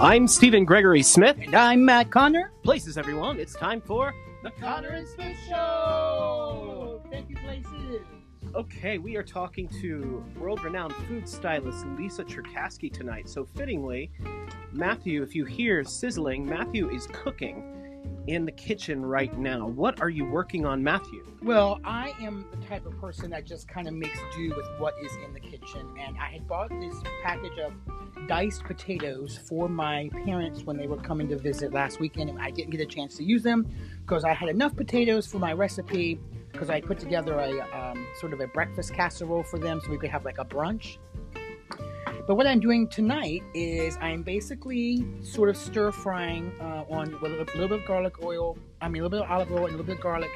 I'm Stephen Gregory Smith. And I'm Matt Connor. Places, everyone. It's time for the Connor and Smith Show. Thank you, Places. Okay, we are talking to world renowned food stylist Lisa Cherkasky tonight. So, fittingly, Matthew, if you hear sizzling, Matthew is cooking in the kitchen right now. What are you working on, Matthew? Well, I am the type of person that just kind of makes do with what is in the kitchen. And I had bought this package of diced potatoes for my parents when they were coming to visit last weekend. And I didn't get a chance to use them because I had enough potatoes for my recipe because I put together a um, sort of a breakfast casserole for them so we could have like a brunch. But what I'm doing tonight is I'm basically sort of stir frying uh, on with a little bit of garlic oil, I mean a little bit of olive oil and a little bit of garlic,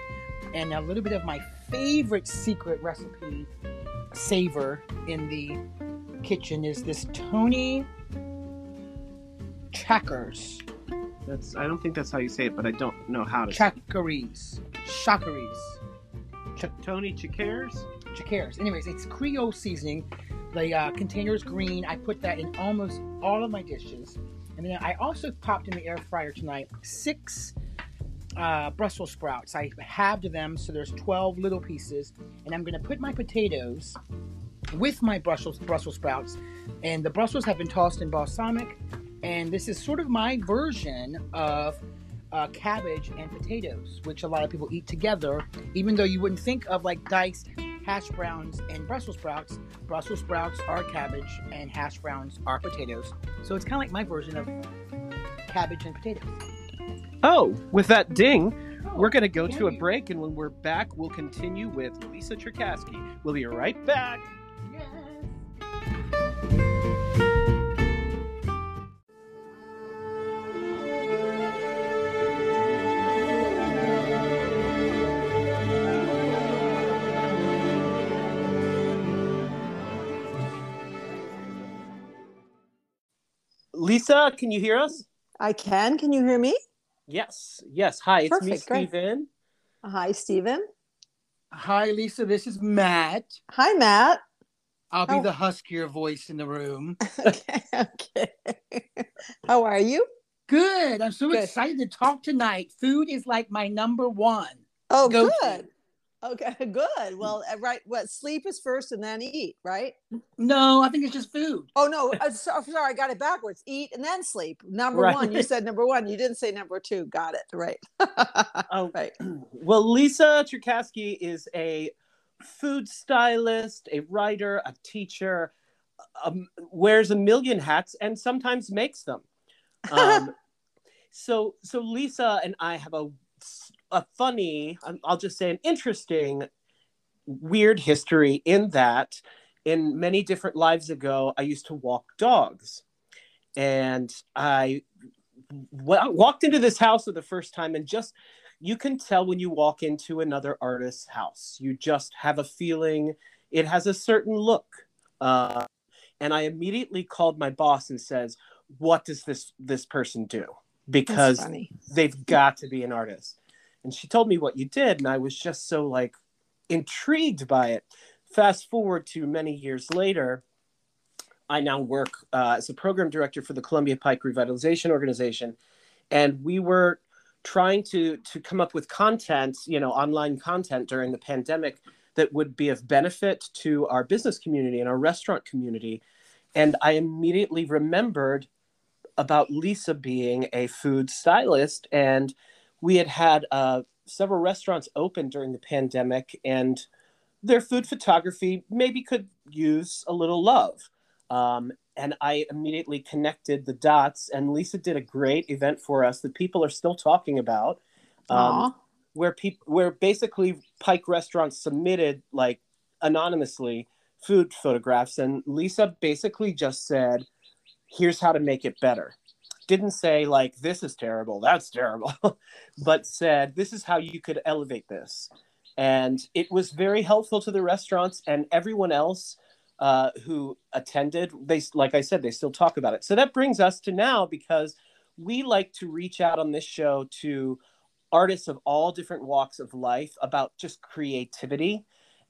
and a little bit of my favorite secret recipe savor in the kitchen is this Tony Chackers. That's I don't think that's how you say it, but I don't know how to. Chackeries. Chackeries. Ch- Tony Chackers. Chackers. Anyways, it's Creole seasoning. The uh, container is green. I put that in almost all of my dishes. And then I also popped in the air fryer tonight six uh, Brussels sprouts. I halved them, so there's 12 little pieces. And I'm going to put my potatoes with my Brussels, Brussels sprouts. And the Brussels have been tossed in balsamic. And this is sort of my version of uh, cabbage and potatoes, which a lot of people eat together, even though you wouldn't think of like diced hash browns and Brussels sprouts. Brussels sprouts are cabbage and hash browns are potatoes. So it's kind of like my version of cabbage and potatoes. Oh, with that ding, we're going to go to a break, and when we're back, we'll continue with Lisa Cherkasky. We'll be right back. Lisa, can you hear us? I can. Can you hear me? Yes. Yes. Hi, it's Perfect, me, great. Stephen. Hi, Stephen. Hi, Lisa. This is Matt. Hi, Matt. I'll be Oh. the huskier voice in the room. okay. Okay. How are you? Good. I'm so Good. excited to talk tonight. Food is like my number one. Oh, Go to. Okay, good. Well, uh, right. What sleep is first, and then eat. Right? No, I think it's just food. Oh no. Uh, so, sorry, I got it backwards. Eat and then sleep. Number Right. one. You said number one. You didn't say number two. Got it. Right. Oh, right. Well, Lisa Cherkasky is a food stylist, a writer, a teacher, um, wears a million hats, and sometimes makes them. Um, so, so Lisa and I have a a funny, um, I'll just say, an interesting, weird history in that, in many different lives ago, I used to walk dogs, and I walked into this house for the first time, and just you can tell when you walk into another artist's house. You just have a feeling it has a certain look. Uh, and I immediately called my boss and says, "What does this this person do?" Because they've got to be an artist. And she told me what you did, and I was just so like intrigued by it. Fast forward to many years later, I now work uh, as a program director for the Columbia Pike Revitalization Organization, and we were trying to to come up with content, you know, online content during the pandemic that would be of benefit to our business community and our restaurant community. And I immediately remembered about Lisa being a food stylist, and we had had uh, several restaurants open during the pandemic, and their food photography maybe could use a little love. Um, and I immediately connected the dots, and Lisa did a great event for us that people are still talking about. Um, where people where basically Pike restaurants submitted like anonymously food photographs and Lisa basically just said here's how to make it better didn't say like this is terrible that's terrible but said this is how you could elevate this. And it was very helpful to the restaurants and everyone else uh, who attended. They like i said they still talk about it. So that brings us to now because we like to reach out on this show to artists of all different walks of life about just creativity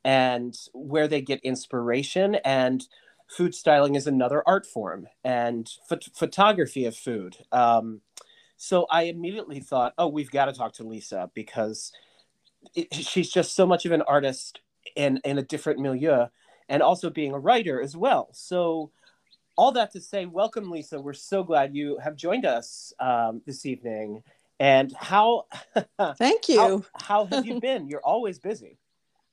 and where they get inspiration. And food styling is another art form and ph- photography of food. Um, so I immediately thought, oh, we've got to talk to Lisa because it, she's just so much of an artist in in a different milieu, and also being a writer as well. So all that to say, welcome, Lisa. We're so glad you have joined us um, this evening. And how? Thank you. How, how have you been? You're always busy.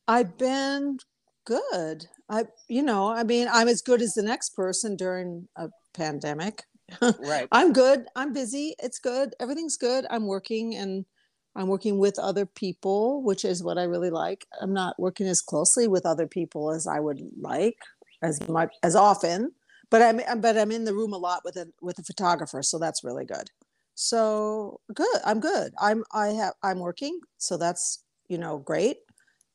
I've been good. I, you know, I mean, I'm as good as the next person during a pandemic. Right. I'm good. I'm busy. It's good. Everything's good. I'm working and I'm working with other people, which is what I really like. I'm not working as closely with other people as I would like as much as often, but I'm but I'm in the room a lot with a with a photographer, so that's really good. So good. I'm good. I'm I have I'm working, so that's you know great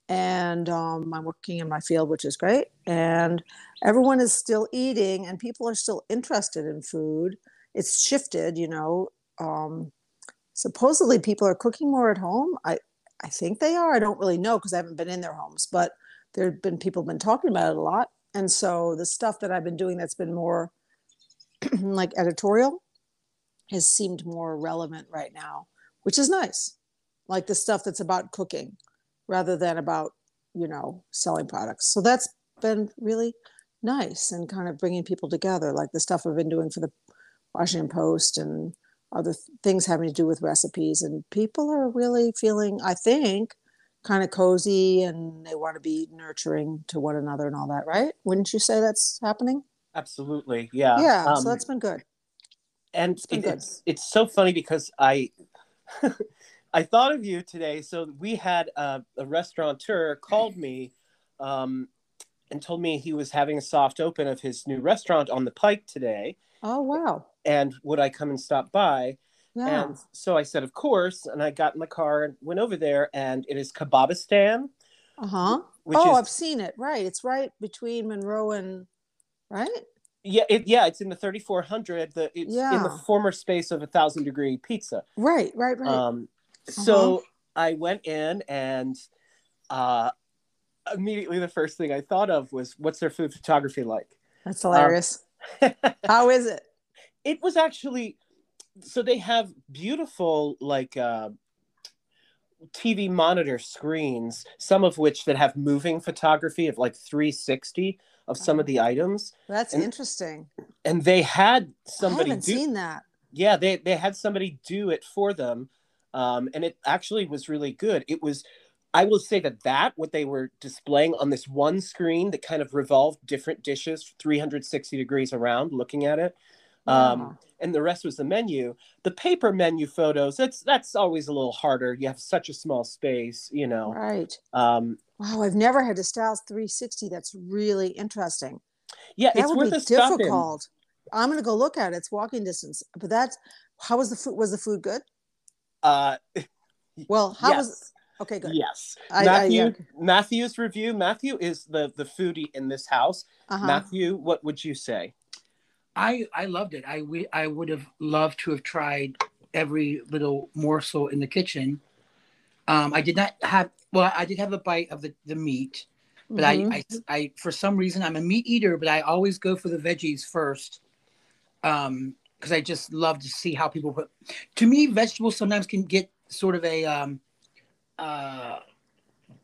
and um, I'm working in my field, which is great. And everyone is still eating, and people are still interested in food. It's shifted, you know. Um, supposedly, people are cooking more at home. I I think they are. I don't really know because I haven't been in their homes, but there have been people been talking about it a lot. And so the stuff that I've been doing that's been more like editorial has seemed more relevant right now, which is nice. Like the stuff that's about cooking rather than about you know selling products so that's been really nice and kind of bringing people together like the stuff i've been doing for the washington post and other th- things having to do with recipes and people are really feeling i think kind of cozy and they want to be nurturing to one another and all that right wouldn't you say that's happening Absolutely. Yeah. yeah Um, so that's been good and been it- good. it's it's so funny because I I thought of you today. So we had a, a restaurateur called me um, and told me he was having a soft open of his new restaurant on the Pike today, oh wow and would I come and stop by? yeah And so I said, of course. And I got in the car and went over there, and it is Kebabistan, uh-huh which oh is i've seen it right it's right between monroe and right yeah, it, yeah, it's in the 3400. The it's in the former space of a thousand degree pizza. right right right Um, Uh-huh. so I went in and uh, immediately the first thing I thought of was, what's their food photography like? That's hilarious. How is it? it was actually so they have beautiful like uh, TV monitor screens, some of which that have moving photography of like 360 of some of the items, That's And- interesting. and they had I somebody haven't do seen that. yeah they they had somebody do it for them um and it actually was really good it was i will say that that what they were displaying on this one screen that kind of revolved different dishes 360 degrees around looking at it um and the rest was the menu the paper menu photos that's that's always a little harder you have such a small space you know Right. um Wow. I've never had a Styles 360. That's really interesting. yeah That it's would worth be a stop in difficult. I'm gonna go look at it. It's walking distance. But that's how was the food? Was the food good? Uh Well, how yes. was? Okay, good. yes I- I- yeah. matthew's review matthew is the the foodie in this house Uh-huh. Matthew, what would you say? I I loved it. I we I would have loved to have tried every little morsel in the kitchen. Um, I did not have. Well, I did have a bite of the the meat, but Mhm. I, I I for some reason I'm a meat eater, but I always go for the veggies first. Um, because I just love to see how people put. To me, vegetables sometimes can get sort of a um, uh,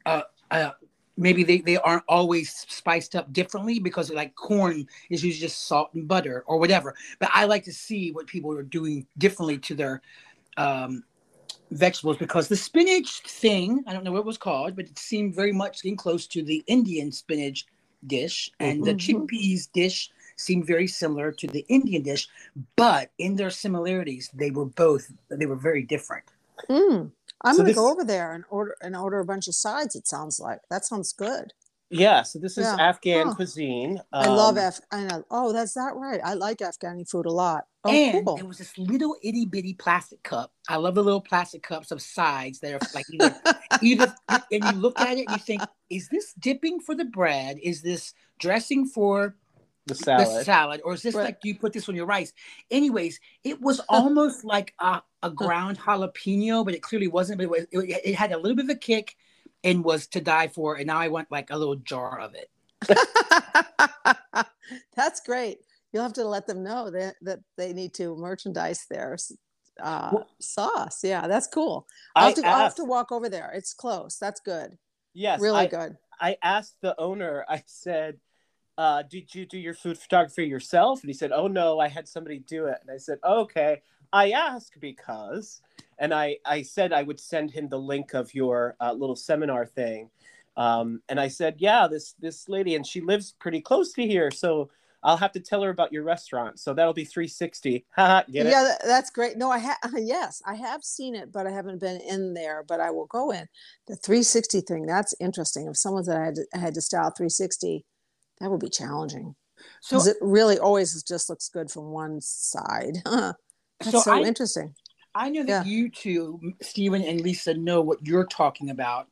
uh, uh maybe they, they aren't always spiced up differently because like corn is usually just salt and butter or whatever. But I like to see what people are doing differently to their um, vegetables because the spinach thing, I don't know what it was called, but it seemed very much getting close to the Indian spinach dish. And the Mhm. chickpeas dish seemed very similar to the Indian dish, but in their similarities, they were both, they were very different. Mm. I'm So gonna go over there and order and order a bunch of sides. It sounds like that sounds good. Yeah, so this is Yeah. Afghan Huh. cuisine. I love Um, Af. I know. Oh, that's that right. I like Afghani food a lot. Oh, and cool. there was this little itty bitty plastic cup. I love the little plastic cups of sides that are like either, either and you look at it and you think, is this dipping for the bread? Is this dressing for the the salad. salad? Or is this Right. like you put this on your rice? Anyways, it was almost like a, a ground jalapeno, but it clearly wasn't. But it, was, it, it had a little bit of a kick and was to die for. And now I want like a little jar of it. That's great. You'll have to let them know that that they need to merchandise their uh, Well- sauce. Yeah, that's cool. I'll I have, to, I'll have to walk over there. It's close. That's good. yes, really I, good. I asked the owner, I said, uh, did you do your food photography yourself? And he said, oh no, I had somebody do it. And I said, okay. I asked because, and I, I said I would send him the link of your uh, little seminar thing. Um, and I said, yeah, this, this lady, and she lives pretty close to here. So I'll have to tell her about your restaurant. So that'll be 360. Haha, Get it? yeah, tha- that's great. No, I have. Yes, I have seen it, but I haven't been in there. But I will go in. The 360 thing. That's interesting. If someone that I had to, I had to style 360, that would be challenging So, because it really always just looks good from one side. That's so, so, I, interesting. I know that Yeah. you two, Stephen and Lisa, know what you're talking about.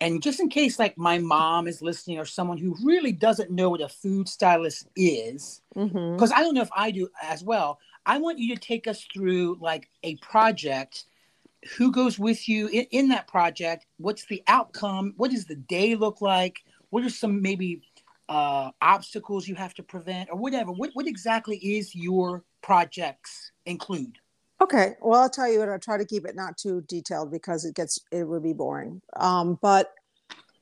And just in case, like my mom is listening or someone who really doesn't know what a food stylist is, mm-hmm. because I don't know if I do as well, I want you to take us through like a project. Who goes with you in, in that project? What's the outcome? What does the day look like? What are some maybe uh, obstacles you have to prevent or whatever? What, what exactly is your projects include? Okay. Well, I'll tell you what. I'll try to keep it not too detailed because it gets it would be boring. Um, but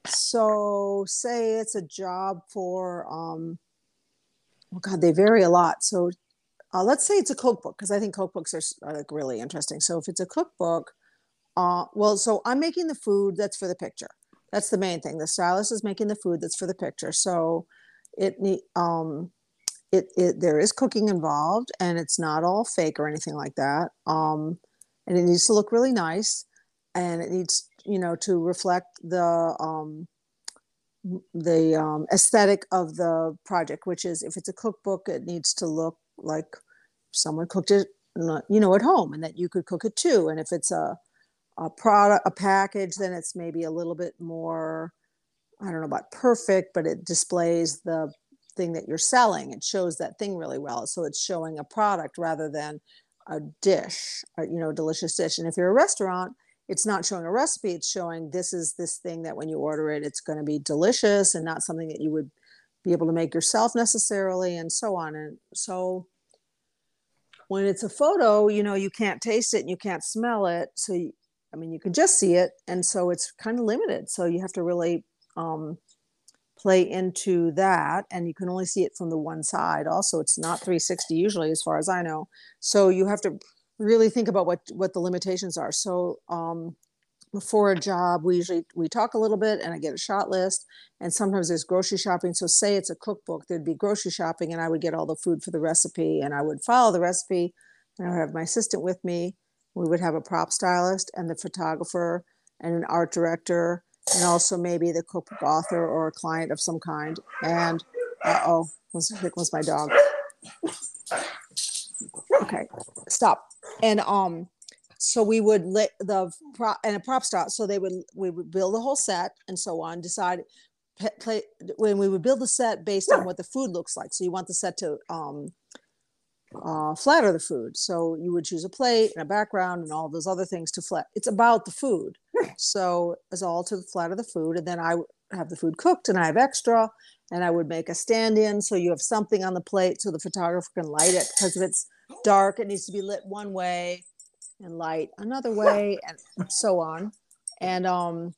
so say it's a job for um, oh God, they vary a lot. So uh, let's say it's a cookbook because I think cookbooks are, are like really interesting. So if it's a cookbook, uh, well, so I'm making the food that's for the picture. That's the main thing. The stylist is making the food that's for the picture. So it um it, it there is cooking involved and it's not all fake or anything like that um and it needs to look really nice and it needs you know to reflect the um the um, aesthetic of the project which is if it's a cookbook it needs to look like someone cooked it you know at home and that you could cook it too and if it's a a product a package then it's maybe a little bit more i don't know about perfect but it displays the thing that you're selling. It shows that thing really well. So it's showing a product rather than a dish a, you know a delicious dish. And if you're a restaurant it's not showing a recipe. It's showing this is this thing that when you order it it's going to be delicious and not something that you would be able to make yourself necessarily and so on. And so when it's a photo you know you can't taste it and you can't smell it. So you, i mean you can just see it and so it's kind of limited so you have to really um, play into that and you can only see it from the one side also it's not 360 usually as far as i know so you have to really think about what what the limitations are so um, before a job we usually we talk a little bit and i get a shot list and sometimes there's grocery shopping so say it's a cookbook there'd be grocery shopping and i would get all the food for the recipe and i would follow the recipe and i would have my assistant with me we would have a prop stylist and the photographer and an art director and also maybe the cookbook author or a client of some kind. And uh-oh was here comes my dog. Okay stop. And um so we would let the prop and a prop start so they would we would build the whole set and so on decide play when we would build the set based on what the food looks like. So you want the set to um uh, flatter the food. So you would choose a plate and a background and all those other things to flat it's about the food. So it's all to flatter the food and then i have the food cooked and i have extra and i would make a stand-in so you have something on the plate so the photographer can light it because if it's dark it needs to be lit one way and light another way and so on. And um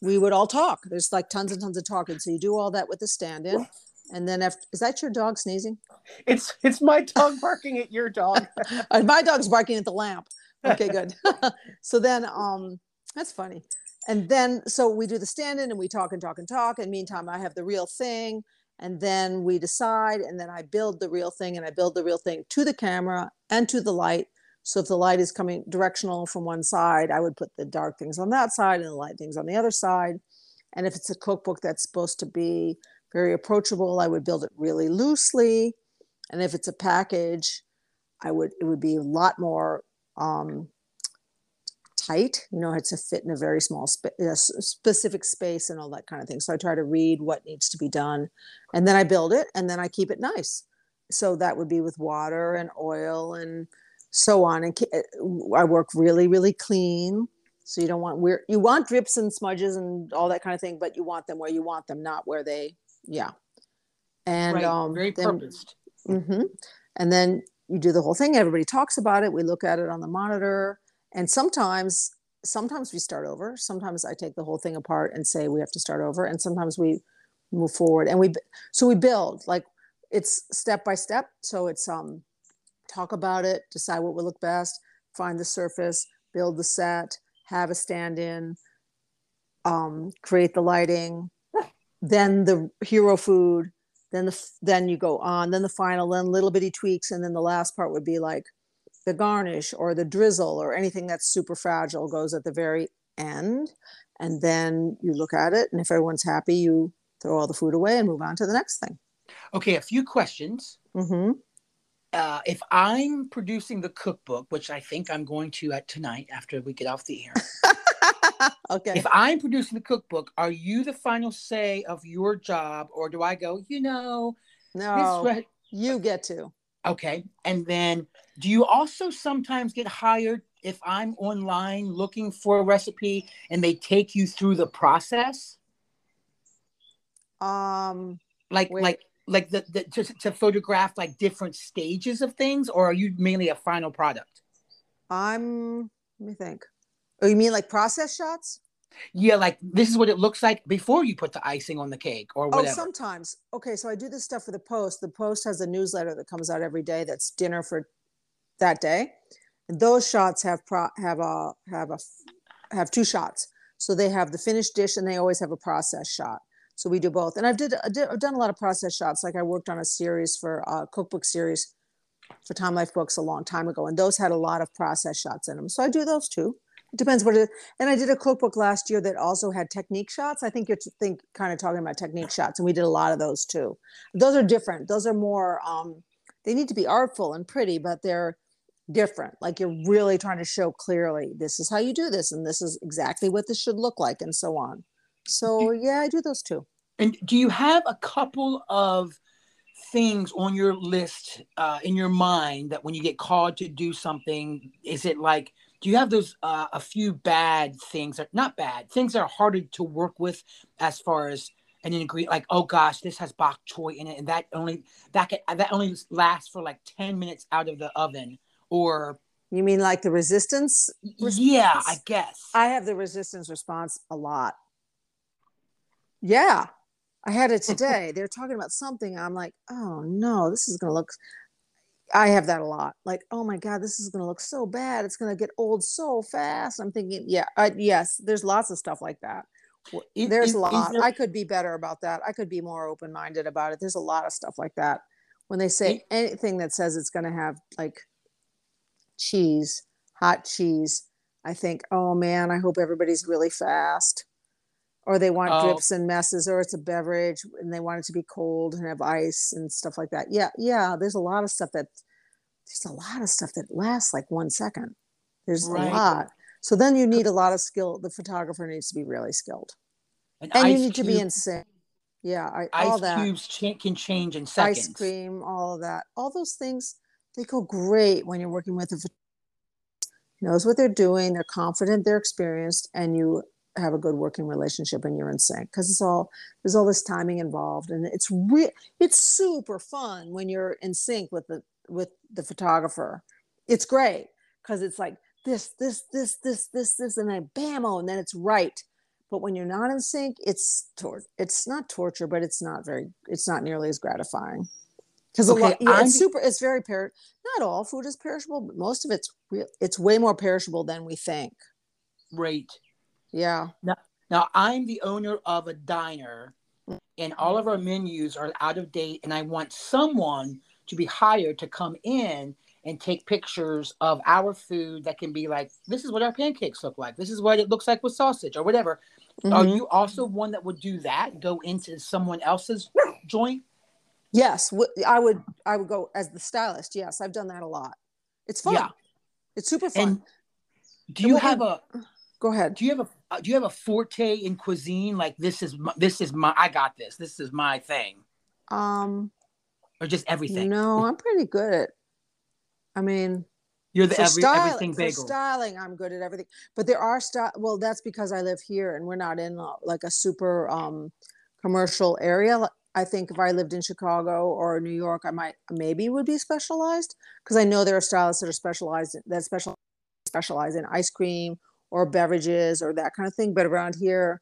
we would all talk. There's like tons and tons of talking so you do all that with the stand-in and then after is that your dog sneezing It's it's my dog barking at your dog. Uh, my dog's barking at the lamp. Okay good. So then um that's funny. And then so we do the stand-in and we talk and talk and talk and meantime i have the real thing and then we decide and then i build the real thing and i build the real thing to the camera and to the light. So if the light is coming directional from one side i would put the dark things on that side and the light things on the other side. And if it's a cookbook that's supposed to be very approachable i would build it really loosely and if it's a package i would it would be a lot more um, tight. You know it's a fit in a very small a specific space and all that kind of thing. So i try to read what needs to be done and then i build it and then i keep it nice. So that would be with water and oil and so on and i work really really clean. So you don't want weird you want drips and smudges and all that kind of thing but you want them where you want them not where they yeah. And right. um, very then purposed. Hmm And then you do the whole thing. Everybody talks about it. We look at it on the monitor. And sometimes, sometimes we start over. Sometimes I take the whole thing apart and say we have to start over. And sometimes we move forward. And we, so we build like it's step by step. So it's um, talk about it, decide what will look best, find the surface, build the set, have a stand-in, um, create the lighting, then the hero food, then the then you go on then the final then little bitty tweaks and then the last part would be like the garnish or the drizzle or anything that's super fragile goes at the very end. And then you look at it and if everyone's happy you throw all the food away and move on to the next thing. Okay, a few questions. hmm Uh, if I'm producing the cookbook, which I think I'm going to at tonight after we get off the air, okay if I'm producing the cookbook, are you the final say of your job, or do I go? You know, no this. Re- you get to okay, and then do you also sometimes get hired if I'm online looking for a recipe and they take you through the process, um like Wait. like like the, the to, to photograph like different stages of things, or are you mainly a final product? i'm let me think oh you mean like process shots Yeah, like this is what it looks like before you put the icing on the cake or oh, whatever. Oh, sometimes. Okay, so I do this stuff for the Post. The Post has a newsletter that comes out every day. That's dinner for that day. And those shots have pro- have a have a have two shots. So they have the finished dish, and they always have a process shot. So we do both. And I've did, I did I've done a lot of process shots. Like I worked on a series for a cookbook series for Time Life Books a long time ago, and those had a lot of process shots in them. So I do those too. It depends what it is. And I did a cookbook last year that also had technique shots. I think you're think kind of talking about technique shots, and we did a lot of those too. Those are different. Those are more. Um, they need to be artful and pretty, but they're different. Like you're really trying to show clearly this is how you do this, and this is exactly what this should look like, and so on. So yeah, I do those too. And do you have a couple of things on your list uh, in your mind that when you get called to do something, is it like, do you have those uh, a few bad things that not bad things that are harder to work with as far as an ingredient like oh gosh this has bok choy in it and that only that can, that only lasts for like 10 minutes out of the oven or You mean like the resistance? yeah i guess I have the resistance response a lot. Yeah, I had it today. They're talking about something. I'm like, oh no, this is going to look. I have that a lot. Like, oh my god, this is going to look so bad. It's going to get old so fast. I'm thinking, yeah, I, yes, there's lots of stuff like that. There's is- a lot. there- I could be better about that. I could be more open minded about it. There's a lot of stuff like that. When they say It- anything that says it's going to have like cheese, hot cheese, I think, oh man, I hope everybody's really fast. Or they want Oh. drips and messes, or it's a beverage and they want it to be cold and have ice and stuff like that. Yeah, yeah. There's a lot of stuff that there's a lot of stuff that lasts like one second. There's Right. a lot. So then you need a lot of skill. The photographer needs to be really skilled. An And you need to be cube- in sync. Yeah, I, all ice that. cubes can change in seconds Ice cream, all of that. All those things, they go great when you're working with a photographer knows what they're doing, they're confident, they're experienced, and you have a good working relationship and you're in sync because it's all there's all this timing involved and it's re- it's super fun when you're in sync with the with the photographer. It's great because it's like this this this this this this and then bammo and then it's right. But when you're not in sync it's tor- it's not torture but it's not very it's not nearly as gratifying. Because Okay, a lot yeah, it's super it's very per not all food is perishable but most of it's real it's way more perishable than we think. Right yeah Now I'm the owner of a diner and all of our menus are out of date and I want someone to be hired to come in and take pictures of our food that can be like this is what our pancakes look like. This is what it looks like with sausage or whatever. Are Mhm. you also one that would do that? Go into someone else's joint? Yes, i would. I would go as the stylist. Yes, I've done that a lot. It's fun. Yeah. It's super fun. And do you have a go ahead. do you have a uh, do you have a forte in cuisine like this is my, this is my I got this. This is my thing Um, or just everything? no, I'm pretty good at. I mean, You're the every, styling, everything bagel. styling, I'm good at everything. But there are style. Well, that's because I live here and we're not in uh, like a super um commercial area. I think if I lived in Chicago or New York, I might maybe would be specialized because I know there are stylists that are specialized that special specialize in ice cream or beverages or that kind of thing. But around here,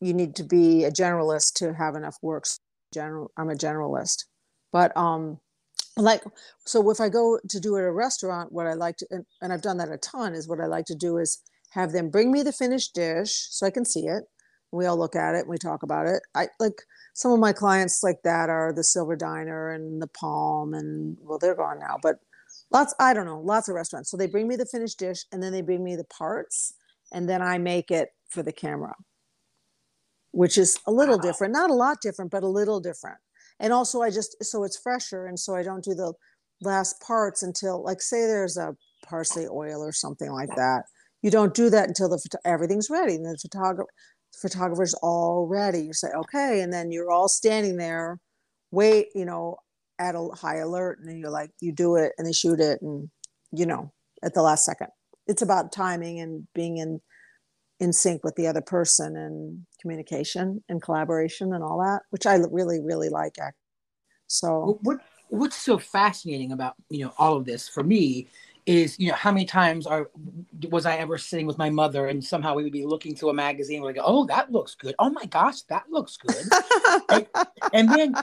you need to be a generalist to have enough works. General, I'm a generalist, but um, like so if I go to do it at a restaurant, what I like to and, and I've done that a ton is what I like to do is have them bring me the finished dish so I can see it. We all look at it and we talk about it. I like some of my clients like that are the Silver Diner and the Palm, and well, they're gone now, but lots, I don't know, lots of restaurants. So they bring me the finished dish and then they bring me the parts, and then I make it for the camera, which is a little Wow. different, not a lot different, but a little different. And also, I just so it's fresher, and so I don't do the last parts until, like, say there's a parsley oil or something like that. You don't do that until the photo- everything's ready, and the photographer photographer's all ready. You say, okay, and then you're all standing there, wait, you know, at a high alert, and then you're like, you do it, and they shoot it, and you know, at the last second. It's about timing and being in in sync with the other person and communication and collaboration and all that, which I really, really like. So What, what what's so fascinating about you know all of this for me is you know how many times are was I ever sitting with my mother and somehow we would be looking through a magazine we're like oh that looks good oh my gosh that looks good and then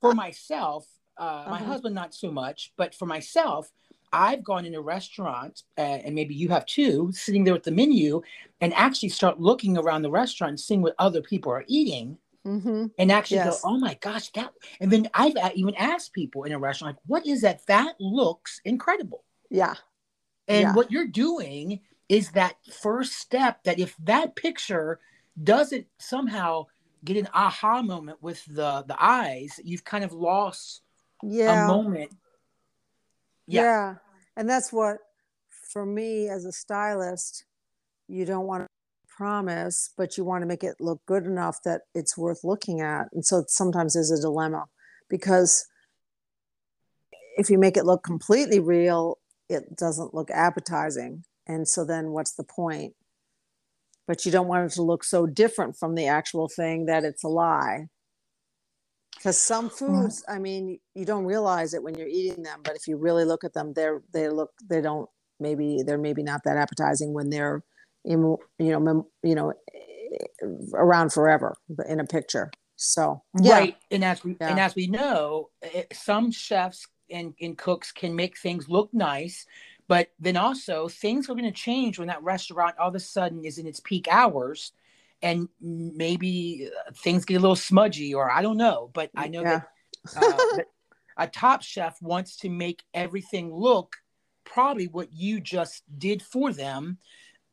for myself uh, my Uh-huh. husband not so much but for myself I've gone in a restaurant uh, and maybe you have too sitting there with the menu and actually start looking around the restaurant and seeing what other people are eating hmm and actually Yes. go, oh my gosh, that. And then I've even asked people in a restaurant, like, what is that? That looks incredible. yeah, And Yeah. what you're doing is that first step that if that picture doesn't somehow get an aha moment with the the eyes, you've kind of lost yeah. a moment. yeah. Yeah. and that's what for me as a stylist you don't want to promise but you want to make it look good enough that it's worth looking at and so sometimes there's a dilemma because if you make it look completely real it doesn't look appetizing and so then what's the point but you don't want it to look so different from the actual thing that it's a lie because some foods i mean you don't realize it when you're eating them but if you really look at them they're they look they don't maybe they're maybe not that appetizing when they're in you know mem, you know eh, around forever in a picture so yeah Right. And as we Yeah. and as we know, eh, some chefs and, and cooks can make things look nice, but then also things are going to change when that restaurant all of a sudden is in its peak hours, and maybe things get a little smudgy, or I don't know. But I know yeah that, uh, that a top chef wants to make everything look probably what you just did for them.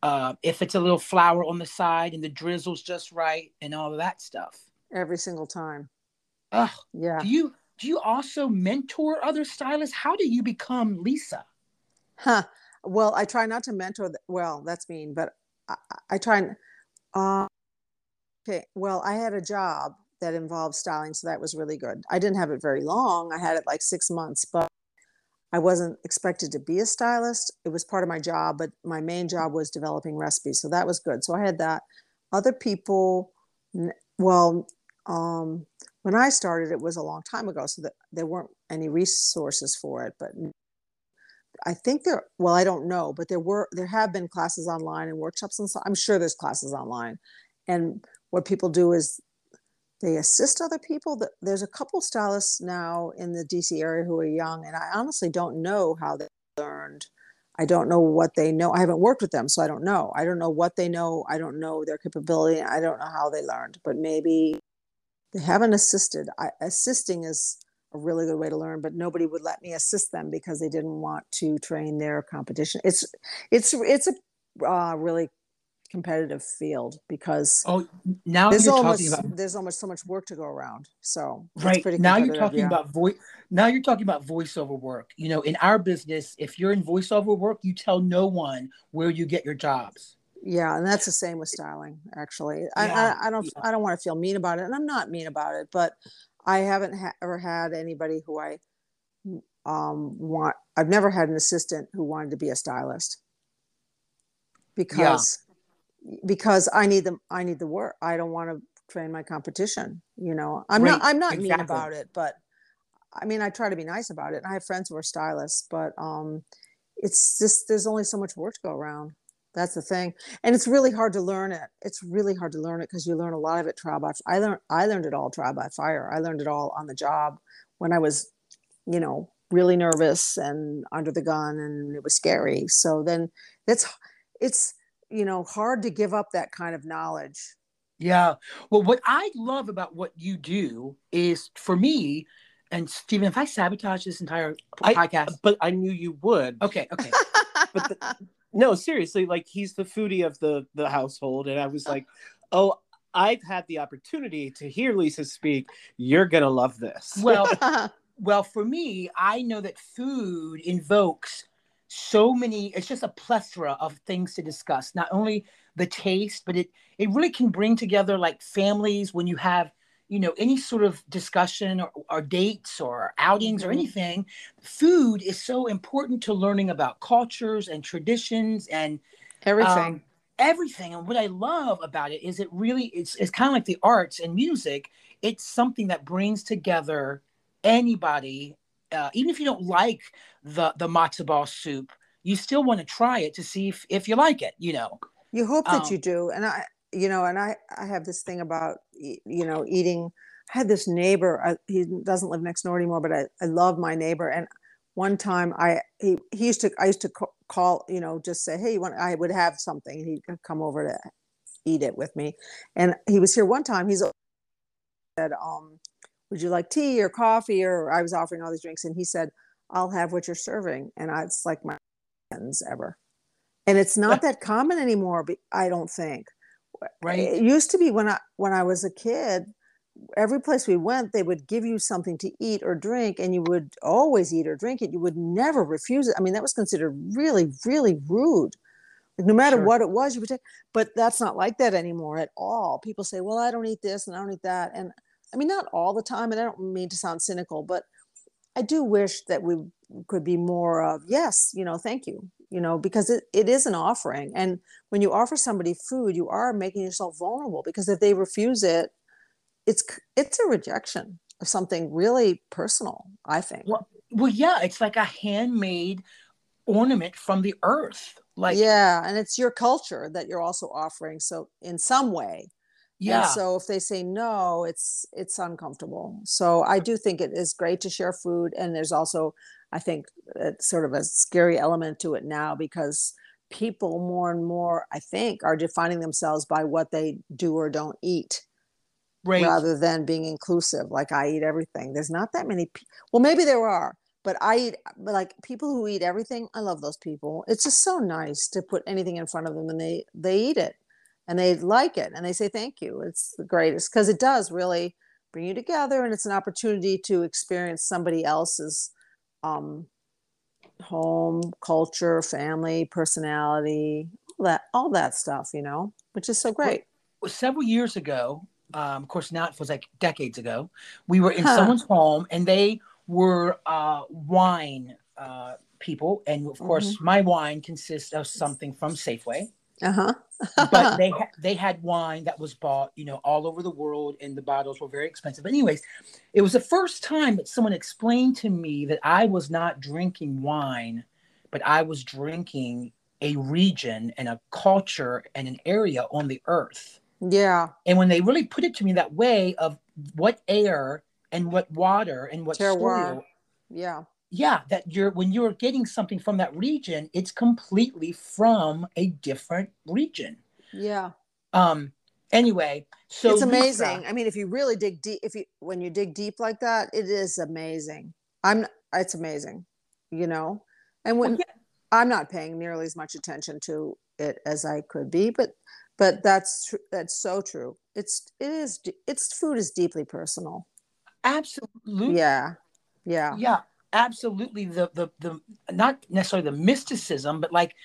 Uh, if it's a little flour on the side and the drizzle's just right and all of that stuff. every single time Oh, yeah do you do you also mentor other stylists? How do you become Lisa? Huh. Well, I try not to mentor. th- Well, that's mean, but I, I try and. Uh, okay. Well, I had a job that involved styling, so that was really good. I didn't have it very long. I had it like six months, but I wasn't expected to be a stylist. It was part of my job, but my main job was developing recipes, so that was good. So I had that. Other people, well, um, when I started, it was a long time ago, so that there weren't any resources for it. But I think there, well, I don't know, but there were, there have been classes online and workshops and so I'm sure there's classes online. And what people do is they assist other people. There's a couple stylists now in the DC area who are young, and I honestly don't know how they learned. I don't know what they know. I haven't worked with them, so I don't know. I don't know what they know. I don't know their capability. I don't know how they learned, but maybe they haven't assisted. I, assisting is a really good way to learn, but nobody would let me assist them because they didn't want to train their competition. It's it's it's a uh, really competitive field because Oh, now there's you're almost talking about there's almost so much work to go around. So right pretty now. You're talking yeah. about voice. Now you're talking about voiceover work. You know, in our business, if you're in voiceover work, you tell no one where you get your jobs. yeah, and that's the same with styling. Actually, I, Yeah, I, I don't yeah. I don't want to feel mean about it, and I'm not mean about it, but I haven't ha- ever had anybody who I um want. I've never had an assistant who wanted to be a stylist because because I need them. I need the work. I don't want to train my competition. You know, I'm Right, not I'm not mean about it, but I mean I try to be nice about it. And I have friends who are stylists, but um, it's just there's only so much work to go around. That's the thing, and it's really hard to learn it. It's really hard to learn it because you learn a lot of it trial by. I learned I learned it all trial by fire. I learned it all on the job when I was, you know, really nervous and under the gun, and it was scary. So then that's it's you know hard to give up that kind of knowledge. Yeah. Well, what I love about what you do is for me, and Stephen, if I sabotage this entire I- podcast, But I knew you would. okay, okay. But the, no, seriously, like he's the foodie of the the household, and I was like, oh. I've had the opportunity to hear Lisa speak. You're gonna love this. Well, well, for me, I know that food invokes so many. It's just a plethora of things to discuss. Not only the taste, but it it really can bring together like families when you have you know any sort of discussion or, or dates or outings or Mhm. anything. Food is so important to learning about cultures and traditions and Everything. um, everything and what i love about it is it really it's, it's kind of like the arts and music it's something that brings together anybody uh, even if you don't like the the matzo ball soup you still want to try it to see if, if you like it you know? You hope that um, you do and i you know and i i have this thing about you know eating i had this neighbor I, he doesn't live next door anymore but i i love my neighbor and one time i he, he used to i used to call you know just say hey you want i would have something and he'd come over to eat it with me and he was here one time he's said um would you like tea or coffee? Or i was offering all these drinks and he said i'll have what you're serving. And I, it's like my sentence ever. And it's not that common anymore i don't think. Right. it used to be when i when i was a kid every place we went they would give you something to eat or drink and you would always eat or drink it. You would never refuse it. I mean that was considered really really rude. Like no matter Sure. what it was you would take but that's not like that anymore at all. People say well i don't eat this and i don't eat that. And i mean not all the time and i don't mean to sound cynical but i do wish that we could be more of yes you know thank you you know because it, it is an offering. And when you offer somebody food you are making yourself vulnerable because if they refuse it it's it's a rejection of something really personal i think. Well, well yeah it's like a handmade ornament from the earth like yeah and it's your culture that you're also offering so in some way yeah. and so if they say no it's it's uncomfortable. So i do think it is great to share food and there's also i think it's sort of a scary element to it now because people more and more i think are defining themselves by what they do or don't eat right. rather than being inclusive like i eat everything. There's not that many pe- well maybe there are but i eat like people who eat everything i love those people. It's just so nice to put anything in front of them and they they eat it and they like it and they say thank you it's the greatest because it does really bring you together and it's an opportunity to experience somebody else's um home culture family personality all that all that stuff you know which is so great well, several years ago, um, of course, now it feels like decades ago, we were in Huh. someone's home and they were uh, wine uh, people. And of course, my wine consists of something from Safeway, uh-huh but they, ha- they had wine that was bought, you know, all over the world and the bottles were very expensive. But anyways, it was the first time that someone explained to me that I was not drinking wine, but I was drinking a region and a culture and an area on the earth. yeah And when they really put it to me that way of what air and what water and what Terroir. soil, yeah yeah, that you're when you're getting something from that region, it's completely from a different region. yeah. Um. Anyway, so it's Lisa- amazing. I mean if you really dig deep if you when you dig deep like that it is amazing. I'm it's amazing you know? And when i'm not paying nearly as much attention to it as i could be but but that's tr- that's so true. It's it is it's food is deeply personal. Absolutely, yeah. Yeah. Yeah, absolutely. The the the not necessarily the mysticism, but like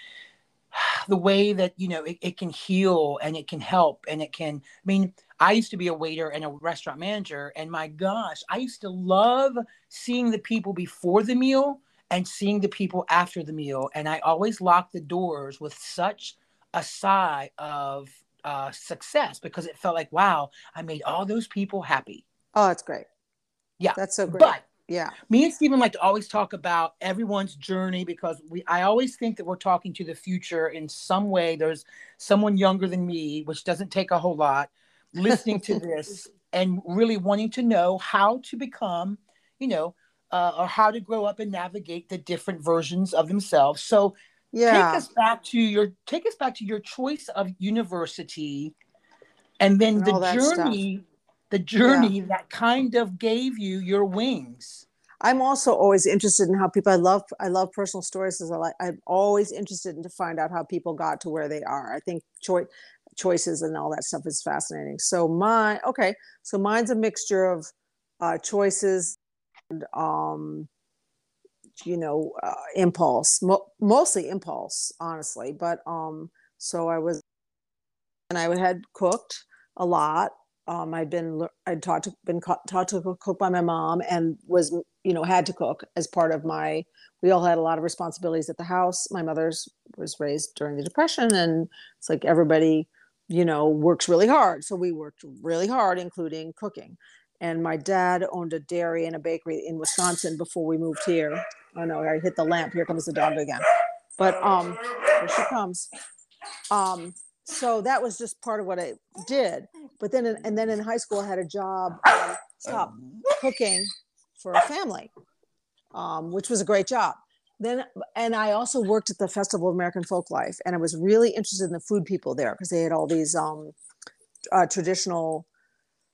the way that you know it, it can heal and it can help and it can i mean i used to be a waiter and a restaurant manager and my gosh i used to love seeing the people before the meal and seeing the people after the meal and i always locked the doors with such a sigh of uh, success because it felt like, wow, I made all those people happy. Oh, that's great. Yeah, That's so great. but yeah. me and Stephen like to always talk about everyone's journey because we I always think that we're talking to the future in some way. There's someone younger than me, which doesn't take a whole lot, listening to this and really wanting to know how to become, you know, uh, or how to grow up and navigate the different versions of themselves. So Yeah. take us back to your take us back to your choice of university and then And the journey stuff. The journey that kind of gave you your wings I'm also always interested in how people. I love. I love personal stories. As I like. I'm always interested in to find out how people got to where they are. I think choice, choices, and all that stuff is fascinating. So my okay. So mine's a mixture of uh, choices and um, you know, uh, impulse. Mo- mostly impulse, honestly. But um, so I was, and I had cooked a lot. Um, I'd been I'd taught to been taught to cook by my mom and was you know had to cook as part of my we all had a lot of responsibilities at the house. My mother's was raised during the depression and it's like everybody you know works really hard. So we worked really hard including cooking. And my dad owned a dairy and a bakery in wisconsin before we moved here. Oh no i hit the lamp. Here comes the dog again. But um here she comes. Um so that was just part of what i did but then and then in high school i had a job um, stop cooking for a family, um, which was a great job. Then, and I also worked at the Festival of American Folk Life, and I was really interested in the food people there because they had all these um, uh, traditional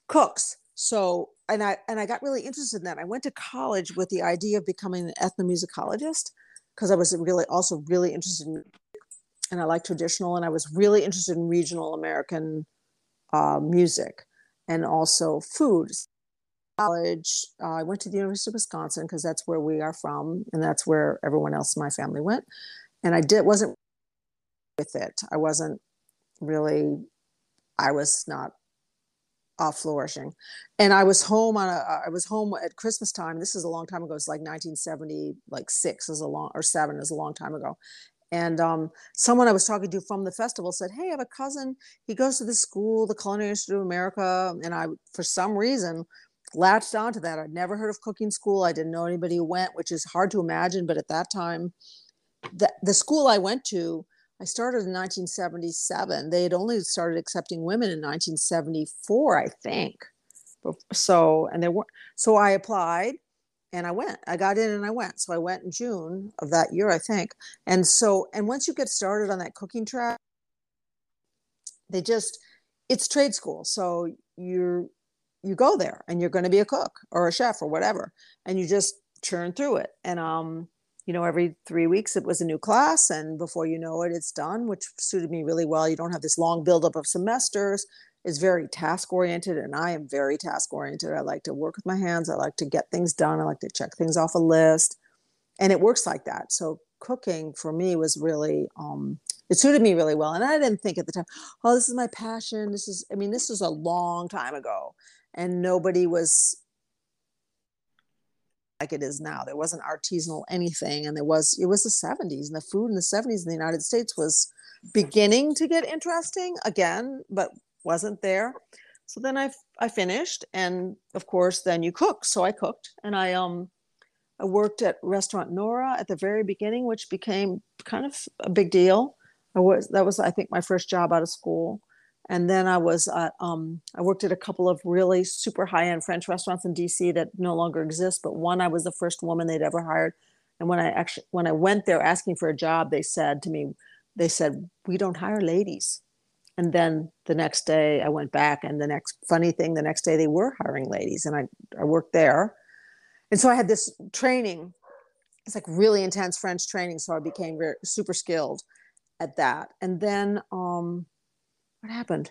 cooks. So, and I and I got really interested in that. I went to college with the idea of becoming an ethnomusicologist because I was really also really interested in, and I like traditional, and I was really interested in regional American uh, music and also food college. Uh, I went to the University of Wisconsin because that's where we are from, and that's where everyone else in my family went. And I did wasn't with it. I wasn't really. I was not uh, flourishing, and I was home on a. I was home at Christmas time. This is a long time ago. It's like 1970, like six is a long or seven is a long time ago. And um, someone I was talking to from the festival said, "Hey, I have a cousin. He goes to the school, the Culinary Institute of America." And I, for some reason, latched onto that. I'd never heard of cooking school. I didn't know anybody who went, which is hard to imagine. But at that time, the, the school I went to, I started in 1977. They had only started accepting women in 1974, I think. So, and they were, so I applied and I went. I got in and I went. So I went in June of that year, I think. And so, and once you get started on that cooking track, they just, it's trade school. So you're, you go there and you're going to be a cook or a chef or whatever and you just churn through it and um you know every three weeks it was a new class and before you know it it's done which suited me really well you don't have this long buildup of semesters it's very task oriented and i am very task oriented i like to work with my hands i like to get things done i like to check things off a list and it works like that so cooking for me was really um it suited me really well and i didn't think at the time oh this is my passion this is i mean this was a long time ago and nobody was like it is now. There wasn't artisanal anything, and there was it was the 70s, and the food in the 70s in the United States was beginning to get interesting again, but wasn't there. So then I I finished, and of course, then you cook. So I cooked, and I um I worked at Restaurant Nora at the very beginning, which became kind of a big deal. I was that was I think my first job out of school and then I was at, um, I worked at a couple of really super high end French restaurants in DC that no longer exist. But one, I was the first woman they'd ever hired. And when I actually when I went there asking for a job, they said to me, they said we don't hire ladies. And then the next day I went back, and the next funny thing, the next day they were hiring ladies, and I I worked there. And so I had this training. It's like really intense French training, so I became very super skilled at that. And then um, what happened?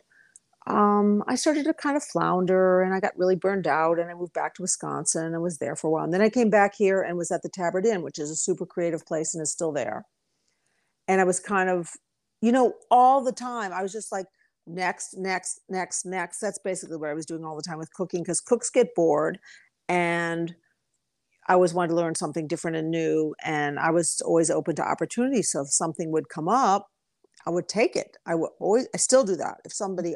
Um, I started to kind of flounder and I got really burned out and I moved back to Wisconsin and I was there for a while. And then I came back here and was at the Tabard Inn, which is a super creative place and is still there. And I was kind of, you know, all the time, I was just like, next, next, next, next. That's basically what I was doing all the time with cooking because cooks get bored and I always wanted to learn something different and new. And I was always open to opportunities. So if something would come up, I would take it. I would always, I still do that. If somebody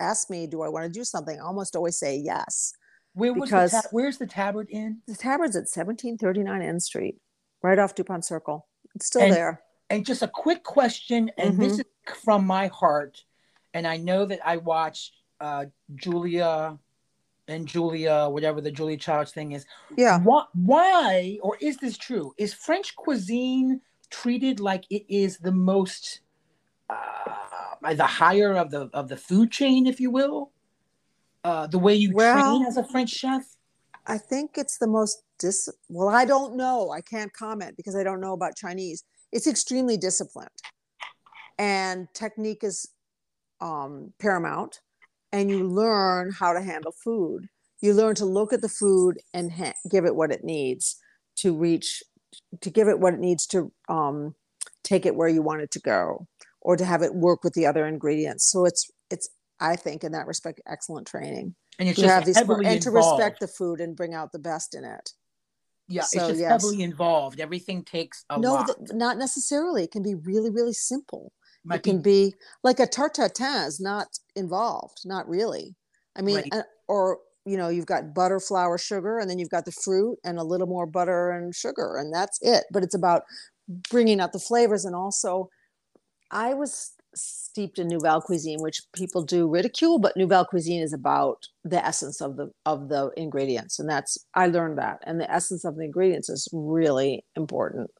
asks me, do I want to do something? I almost always say yes. Where was Because- the ta- where's the Tabard Inn? The Tabard's at 1739 N Street, right off DuPont Circle. It's still And- there. And just a quick question, and this Mhm. is from my heart, and I know that I watched uh, Julia and Julia, whatever the Julia Childs thing is. Yeah. Why, why, or is this true? Is French cuisine treated like it is the most, uh, the higher of the of the food chain, if you will? Uh, the way you Well- train as a French chef. I think it's the most dis. Well, I don't know. I can't comment because I don't know about Chinese. It's extremely disciplined, and technique is um, paramount. And you learn how to handle food. You learn to look at the food and ha- give it what it needs to reach, to give it what it needs to um, take it where you want it to go, or to have it work with the other ingredients. So it's it's I think in that respect excellent training And just have these heavily and to respect the food and bring out the best in it. Yeah, so, it's just yes. heavily involved. Everything takes a no, lot. th- not necessarily. It can be really, really simple. Might it can be- be like a tarte tatin is not involved, not really. I mean, Right. uh, or you know, you've got butter, flour, sugar, and then you've got the fruit and a little more butter and sugar, and that's it. But it's about bringing out the flavors, and also, I was steeped in Nouvelle cuisine, which people do ridicule, but Nouvelle cuisine is about the essence of the of the ingredients, and that's I learned that, and the essence of the ingredients is really important.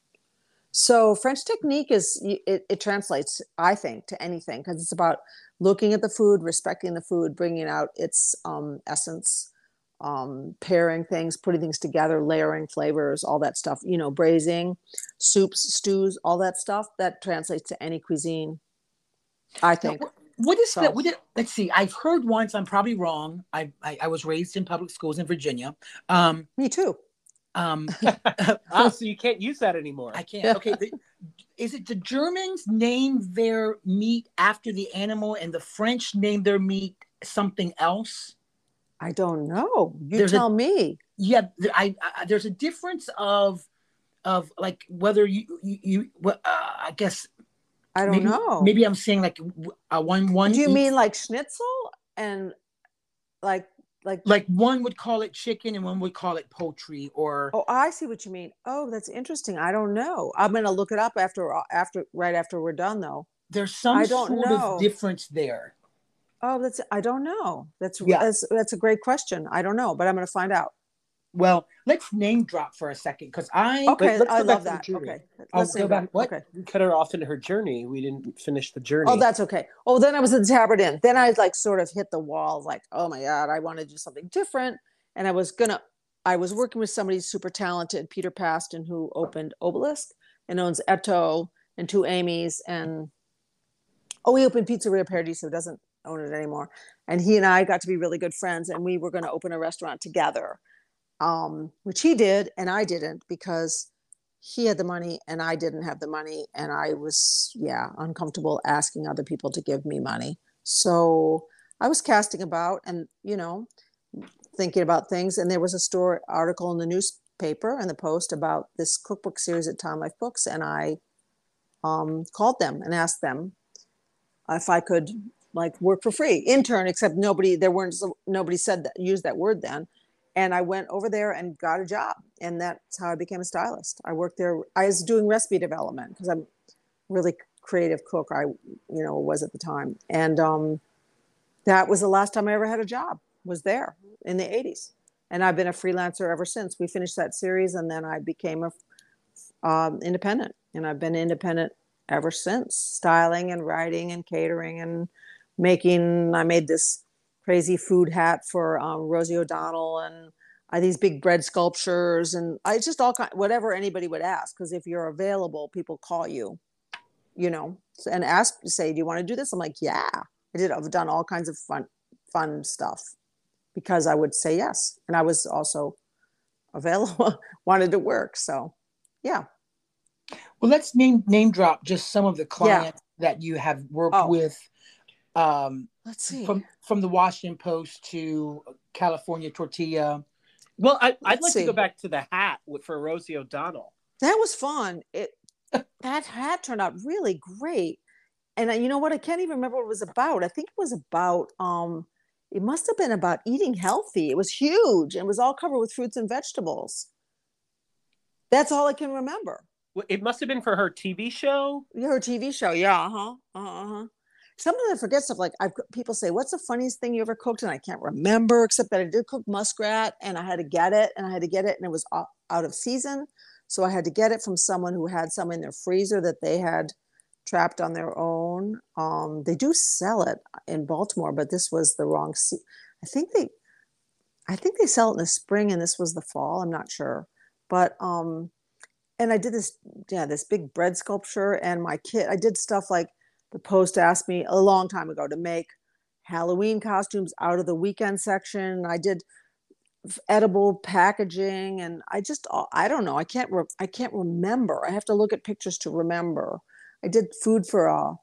So French technique is it, it translates, I think, to anything because it's about looking at the food, respecting the food, bringing out its um, essence, um, pairing things, putting things together, layering flavors, all that stuff. You know, braising, soups, stews, all that stuff. That translates to any cuisine. I think. wh- what is So- that? What it, let's see. I've heard once. I'm probably wrong. I, I I was raised in public schools in Virginia. Um Me too. um. ah, so you can't use that anymore. I can't. Okay. The, is it the Germans name their meat after the animal, and the French name their meat something else? I don't know. You There's a- tell me. Yeah. I, I there's a difference of of like whether you you, you uh, I guess I don't maybe, know. Maybe I'm saying like uh, one one. Do you eats- mean like schnitzel and like like like one would call it chicken and one would call it poultry or Oh, I see what you mean. Oh, that's interesting. I don't know. I'm gonna look it up after after right after we're done though. there's some I don't sort know. of difference there. Oh, that's I don't know. That's Yeah. that's that's a great question. I don't know, but I'm gonna find out. Well, let's name drop for a second because I Okay, I love that. Okay, I'll let's go back- what? Okay. We cut her off in her journey. We didn't finish the journey. Oh, that's okay. Oh, then I was at the Tabard Inn. Then I like sort of hit the wall, like, oh my god, I want to do something different. And I was gonna, I was working with somebody super talented, Peter Pastan, who opened Obelisk and owns Etto and two Amy's, and oh, he opened Pizzeria Paradiso, doesn't own it anymore. And he and I got to be really good friends, and we were going to open a restaurant together, um, which he did, and I didn't because he had the money and I didn't have the money, and I was yeah uncomfortable asking other people to give me money. So I was casting about, and you know, thinking about things, and there was a story article in the newspaper and the Post about this cookbook series at Time Life Books, and I um, called them and asked them if I could like work for free, intern, except nobody there weren't nobody said that used that word then. And I went over there and got a job, and that's how I became a stylist. I worked there. I was doing recipe development because I'm really creative cook. I, you know, was at the time, and um, that was the last time I ever had a job. Was there in the '80s, and I've been a freelancer ever since. We finished that series, and then I became a um, independent, and I've been independent ever since. Styling and writing and catering and making. I made this crazy food hat for um, Rosie O'Donnell and I these big bread sculptures and I just all kind whatever anybody would ask because if you're available, people call you, you know, and ask say, do you want to do this? I'm like, yeah, I did. I've done all kinds of fun fun stuff because I would say yes, and I was also available, wanted to work. So, yeah. Well, let's name name drop just some of the clients that you have worked Oh. with. Um, Let's see. from from the Washington Post to California Tortilla. Well, I, I'd like see. to go back to the hat with, for Rosie O'Donnell. that was fun. It that hat turned out really great. and I, you know what? I can't even remember what it was about. I think it was about um, it must have been about eating healthy. It was huge. It was all covered with fruits and vegetables. That's all I can remember. Well, It must have been for her TV show. Yeah, Her TV show, yeah, uh huh, uh huh. Sometimes I forget stuff. Like I've people say, "What's the funniest thing you ever cooked?" And I can't remember, except that I did cook muskrat, and I had to get it, and I had to get it, and it was out of season, so I had to get it from someone who had some in their freezer that they had trapped on their own. Um, they do sell it in Baltimore, but this was the wrong. Se- I think they, I think they sell it in the spring, and this was the fall. I'm not sure, but um, and I did this, yeah, this big bread sculpture, and my kid, I did stuff like the Post asked me a long time ago to make Halloween costumes out of the weekend section. I did edible packaging, and I just, uh, I don't know, I can't, re- I can't remember. I have to look at pictures to remember. I did food for a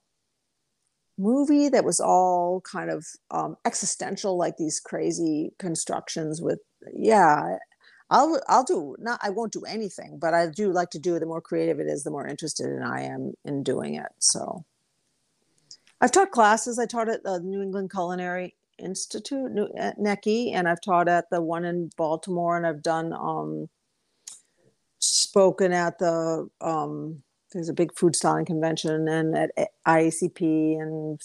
movie that was all kind of um, existential, like these crazy constructions with, yeah. I'll I'll do not I won't do anything, but I do like to do. The more creative it is, the more interested in I am in doing it. So I've taught classes. I taught at the New England Culinary Institute, New, at NECI, and I've taught at the one in Baltimore, and I've done um, spoken at the um, there's a big food styling convention and at IACP and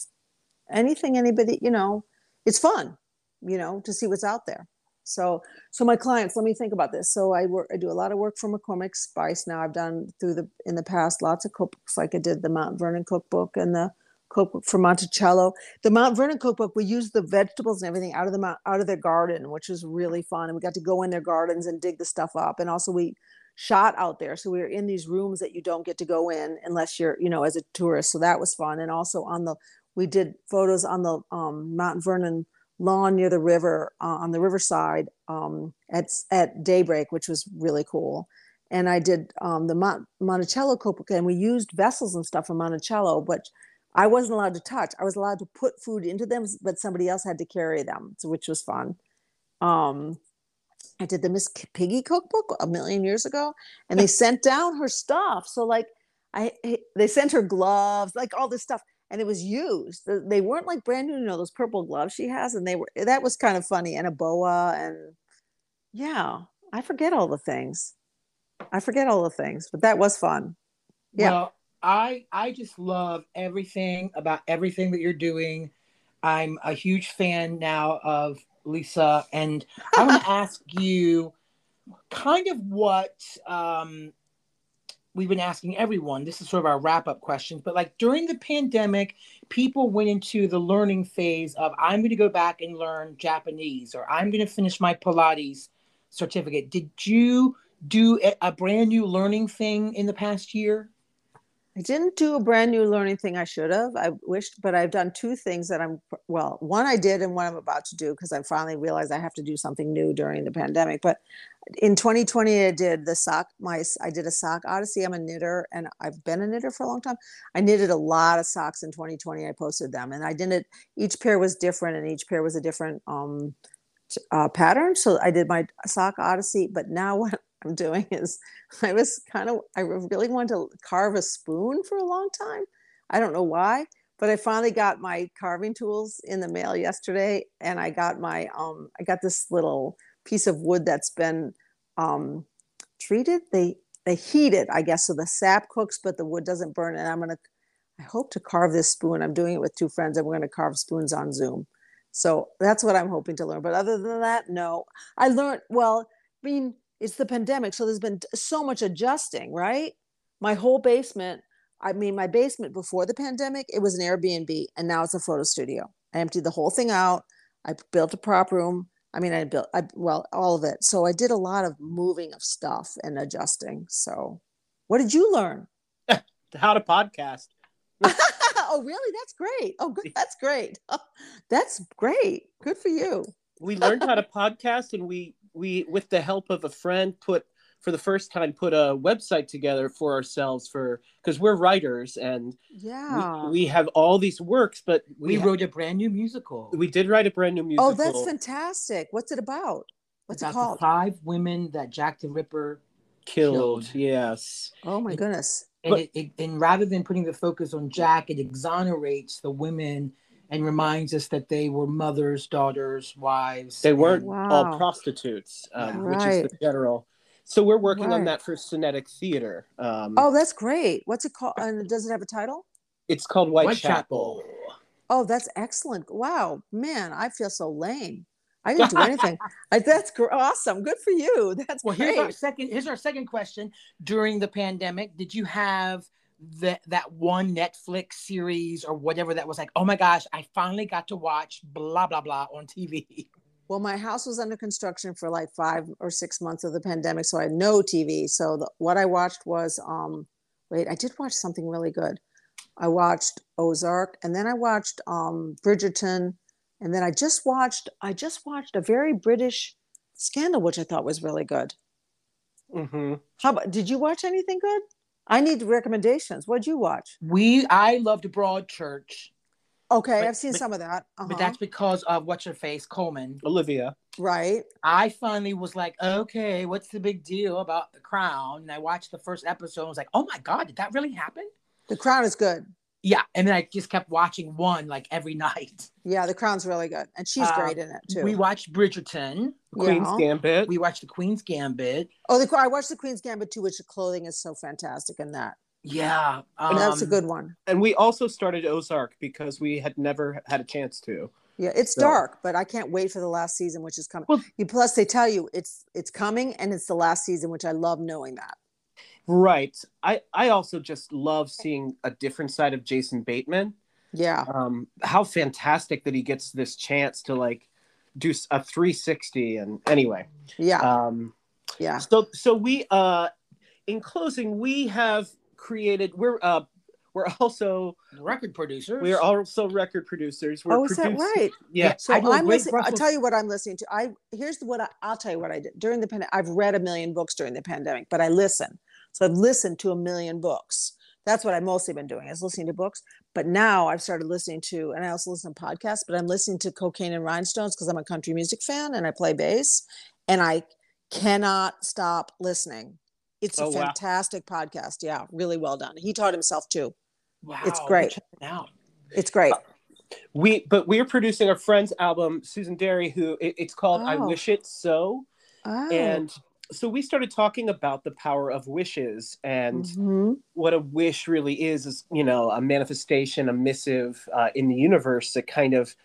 anything anybody you know it's fun you know to see what's out there. So so my clients let me think about this. So i work i do a lot of work for mccormick spice. Now i've done through the in the past lots of cookbooks like i did the mount vernon cookbook and the cookbook for monticello the mount vernon cookbook we used the vegetables and everything out of the out of their garden which was really fun and we got to go in their gardens and dig the stuff up and also we shot out there so we were in these rooms that you don't get to go in unless you're you know as a tourist so that was fun and also on the we did photos on the um, mount vernon lawn near the river uh, on the riverside um, at at daybreak, which was really cool. And I did um, the Mon- Monticello cookbook, and we used vessels and stuff from Monticello, but I wasn't allowed to touch. I was allowed to put food into them, but somebody else had to carry them, which was fun. Um, I did the Miss Piggy cookbook a million years ago, and they sent down her stuff. So like, I they sent her gloves, like all this stuff and it was used. They weren't like brand new, you know, those purple gloves she has, and they were that was kind of funny, and a boa, and yeah, I forget all the things. I forget all the things, but that was fun. Yeah. Well, I I just love everything about everything that you're doing. I'm a huge fan now of Lisa, and I want to ask you kind of what um, we've been asking everyone. This is sort of our wrap up questions, but like during the pandemic, people went into the learning phase of I'm going to go back and learn Japanese or I'm going to finish my Pilates certificate. Did you do a- a brand new learning thing in the past year? I didn't do a brand new learning thing I should have. I wished, but I've done two things that I'm well, one I did and one I'm about to do because I finally realized I have to do something new during the pandemic. But in 2020, I did the sock. My I did a sock odyssey. I'm a knitter, and I've been a knitter for a long time. I knitted a lot of socks in 2020. I posted them, and I did it. Each pair was different, and each pair was a different um, uh, pattern. So I did my sock odyssey. But now doing is I was kind of I really wanted to carve a spoon for a long time. I don't know why, but I finally got my carving tools in the mail yesterday, and I got my um I got this little piece of wood that's been um treated. They they heat it, I guess, so the sap cooks, but the wood doesn't burn. And I'm gonna I hope to carve this spoon. I'm doing it with two friends, and we're gonna carve spoons on Zoom. So that's what I'm hoping to learn. But other than that, no. I learned well. I mean, it's the pandemic, so there's been so much adjusting, right? My whole basement. I mean, my basement before the pandemic, it was an Airbnb, and now it's a photo studio. I emptied the whole thing out. I built a prop room. I mean, I built, I, well, all of it. So I did a lot of moving of stuff and adjusting. So, what did you learn? How to podcast. oh, really? That's great. Oh, good. That's great. That's great. Good for you. We learned how to podcast, and we we with the help of a friend put for the first time put a website together for ourselves for because we're writers and Yeah. we, we have all these works, but We, we ha- wrote a brand new musical. we did write a brand new musical. oh, that's fantastic. What's it about? What's about it called? The five women that Jack the Ripper. Killed. Killed. Yes. Oh my goodness. and But- it, it, and rather than putting the focus on Jack, it exonerates the women and reminds us that they were mothers, daughters, wives. They weren't Wow. all prostitutes, um, which is the general. So we're working on that for Synetic Theater. Um, Oh, that's great. What's it called? And does it have a title? It's called White Whitechapel. Oh, that's excellent. Wow, man, I feel so lame. I didn't do anything. I, that's gr- awesome. Good for you. That's Well, here's our second. Here's our second question. During the pandemic, did you have that that one Netflix series or whatever that was like? Oh my gosh, I finally got to watch blah blah blah on TV. Well, my house was under construction for like five or six months of the pandemic, so I had no TV. So the, what I watched was, um, wait, I did watch something really good. I watched Ozark, and then I watched um, Bridgerton, and then I just watched I just watched a very British Scandal, which I thought was really good. Mm-hmm. How about? Did you watch anything good? I need recommendations. What'd you watch? We I loved Broadchurch, Okay, But- I've seen but- some of that. but Uh-huh. that's because of what's her face Coleman. Olivia. right. I finally was like, okay, what's the big deal about the Crown? And I watched the first episode. and was like, oh my god, did that really happen? The Crown is good. Yeah, and then I just kept watching one like every night. Yeah, The Crown's really good, and she's Uh, great in it too. We watched Bridgerton. Queen's Yeah. Gambit. We watched The Queen's Gambit. Oh, the I watched the Queen's Gambit too, which the clothing is so fantastic in that. Yeah, And that's a um, good one. and we also started Ozark because we had never had a chance to. Yeah, it's so- dark, but I can't wait for the last season, which is coming. Well- you plus they tell you it's it's coming and it's the last season, which I love knowing that. Right. I I also just love seeing a different side of Jason Bateman. Yeah, Um, how fantastic that he gets this chance to like do a 360. And anyway, yeah, um, yeah. so so we uh, in closing, we have created. We're uh, we're also record producers. we are also record producers. We're Oh, is that right? Yeah. So I do a I'm great listening. I'll tell you what I'm listening to. I here's what I, I'll tell you what I did during the pandemic. I've read a million books during the pandemic, but I listen. So I've listened to a million books. That's what I've mostly been doing is listening to books. But now I've started listening to, and I also listen to podcasts. But I'm listening to Cocaine and Rhinestones because I'm a country music fan and I play bass, and I cannot stop listening. It's a Oh, wow. fantastic podcast. Yeah, really well done. He taught himself too. wow, it's great. it out. It's great. Uh, we but we're producing a friend's album, Susan Derry, who it, it's called "I Oh. Wish It So," Oh. and so we started talking about the power of wishes and Mhm. what a wish really is is you know a manifestation a missive uh, in the universe that kind of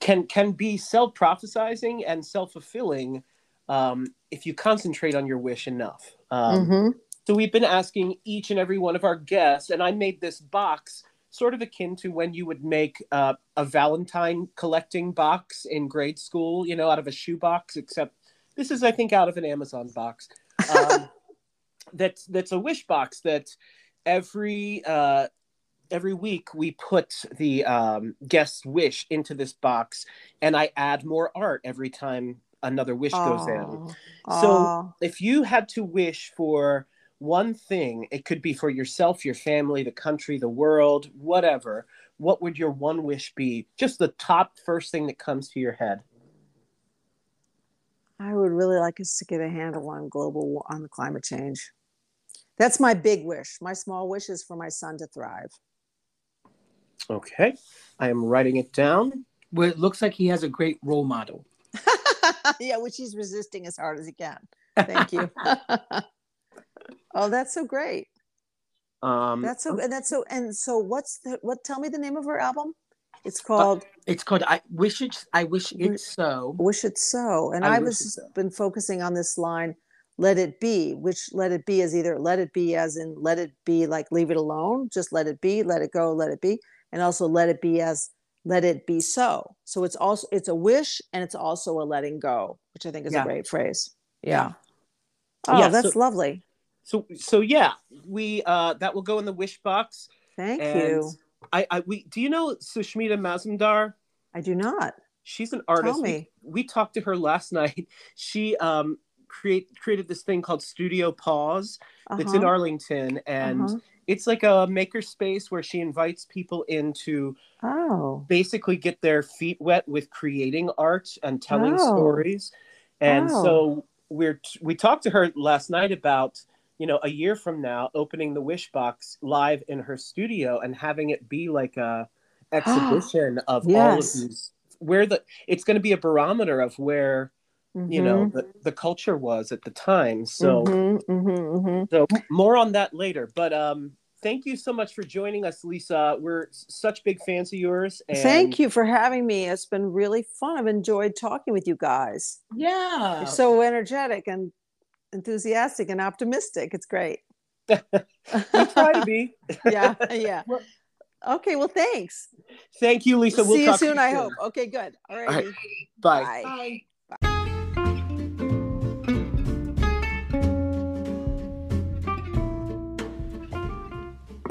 can can be self-prophesizing and self-fulfilling um, if you concentrate on your wish enough um, Mhm. so we've been asking each and every one of our guests and i made this box sort of akin to when you would make uh, a valentine collecting box in grade school you know out of a shoebox except this is i think out of an amazon box um, that's that's a wish box that every uh, every week we put the um, guest's wish into this box, and I add more art every time another wish goes in. Aw. So-. If you had to wish for one thing, it could be for yourself, your family, the country, the world, whatever. What would your one wish be? Just the top first thing that comes to your head. I would really like us to get a handle on global on the climate change. That's my big wish. My small wish is for my son to thrive. Okay, I am writing it down. Well, it looks like he has a great role model. yeah, which he's resisting as hard as he can. Thank you. oh, that's so great. Um, That's so and that's so and so what's the what tell me the name of her album? It's called It's called "I Wish It." I wish it so. Wish It So. And I I, was So. been focusing on this line, let it be, which let it be is either let it be as in let it be like leave it alone, just let it be, let it go, let it be, and also let it be as let it be so. So it's also it's a wish and it's also a letting go, which I think is Yeah. a great phrase. Yeah. Yeah. Oh, Yeah, that's so- lovely. so so yeah, we uh, that will go in the wish box. Thank and you. I, I we do you know Sushmita Mazumdar? I do not. She's an artist. Tell We- me. We, talked to her last night. She um create created this thing called Studio Pause. It's in Uh-huh, Arlington, and uh-huh. it's like a maker space where she invites people in to Oh. basically get their feet wet with creating art and telling Oh. stories. And Oh. so we're we talked to her last night about you know, a year from now, opening the Wish Box live in her studio and having it be like a exhibition of all of these where the it's going to be a barometer of where you know Mhm. the, the culture was at the time so Mhm, mhm, mhm. so more on that later but um thank you so much for joining us lisa we're s- such big fans of yours and Thank you for having me. It's been really fun. I've enjoyed talking with you guys. Yeah. You're so energetic and enthusiastic and optimistic. It's great. we try to be yeah, yeah. Okay, well, thanks. thank you lisa we'll See you talk to soon, I hope. Okay, good. All right. right. bye Bye. Bye.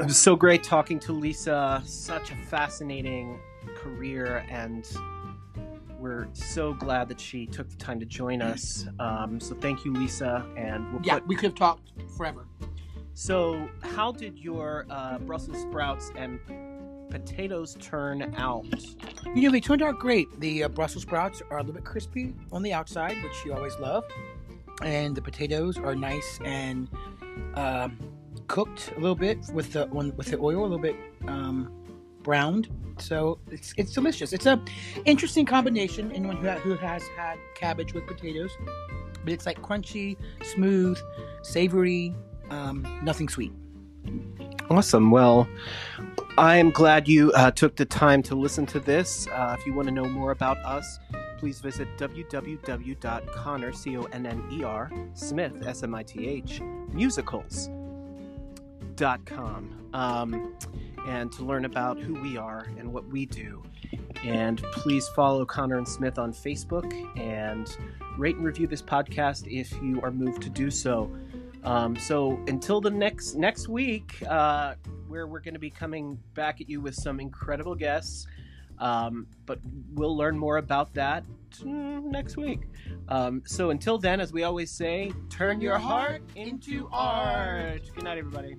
it was so great talking to lisa such a fascinating career and we're so glad that she took the time to join us um, so thank you lisa and we'll Yeah, put we could have talked forever. So, how did your uh, Brussels sprouts and potatoes turn out? You know, they turned out great. The uh, Brussels sprouts are a little bit crispy on the outside, which you always love, and the potatoes are nice and um, cooked a little bit with the with the oil, a little bit um, browned. So it's it's delicious. It's a interesting combination. Anyone who, who has had cabbage with potatoes, but it's like crunchy, smooth, savory, um, nothing sweet. Awesome. Well, I am glad you uh, took the time to listen to this. Uh, if you want to know more about us, please visit www.conner, C O N N E R, Smith, S M I T H, musicals.com. Um, and to learn about who we are and what we do. And please follow Conner and Smith on Facebook and rate and review this podcast if you are moved to do so. Um, so until the next next week, uh, where we're going to be coming back at you with some incredible guests, um, but we'll learn more about that next week. Um, so until then, as we always say, turn your heart into art. Good night, everybody.